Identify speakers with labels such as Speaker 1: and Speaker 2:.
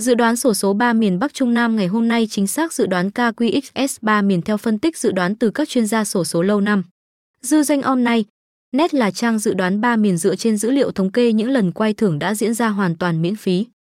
Speaker 1: Dự đoán sổ số 3 miền Bắc Trung Nam ngày hôm nay chính xác dự đoán KQXS3 miền theo phân tích dự đoán từ các chuyên gia sổ số lâu năm. Dư danh online, Net là trang dự đoán 3 miền dựa trên dữ liệu thống kê những lần quay thưởng đã diễn ra hoàn toàn miễn phí.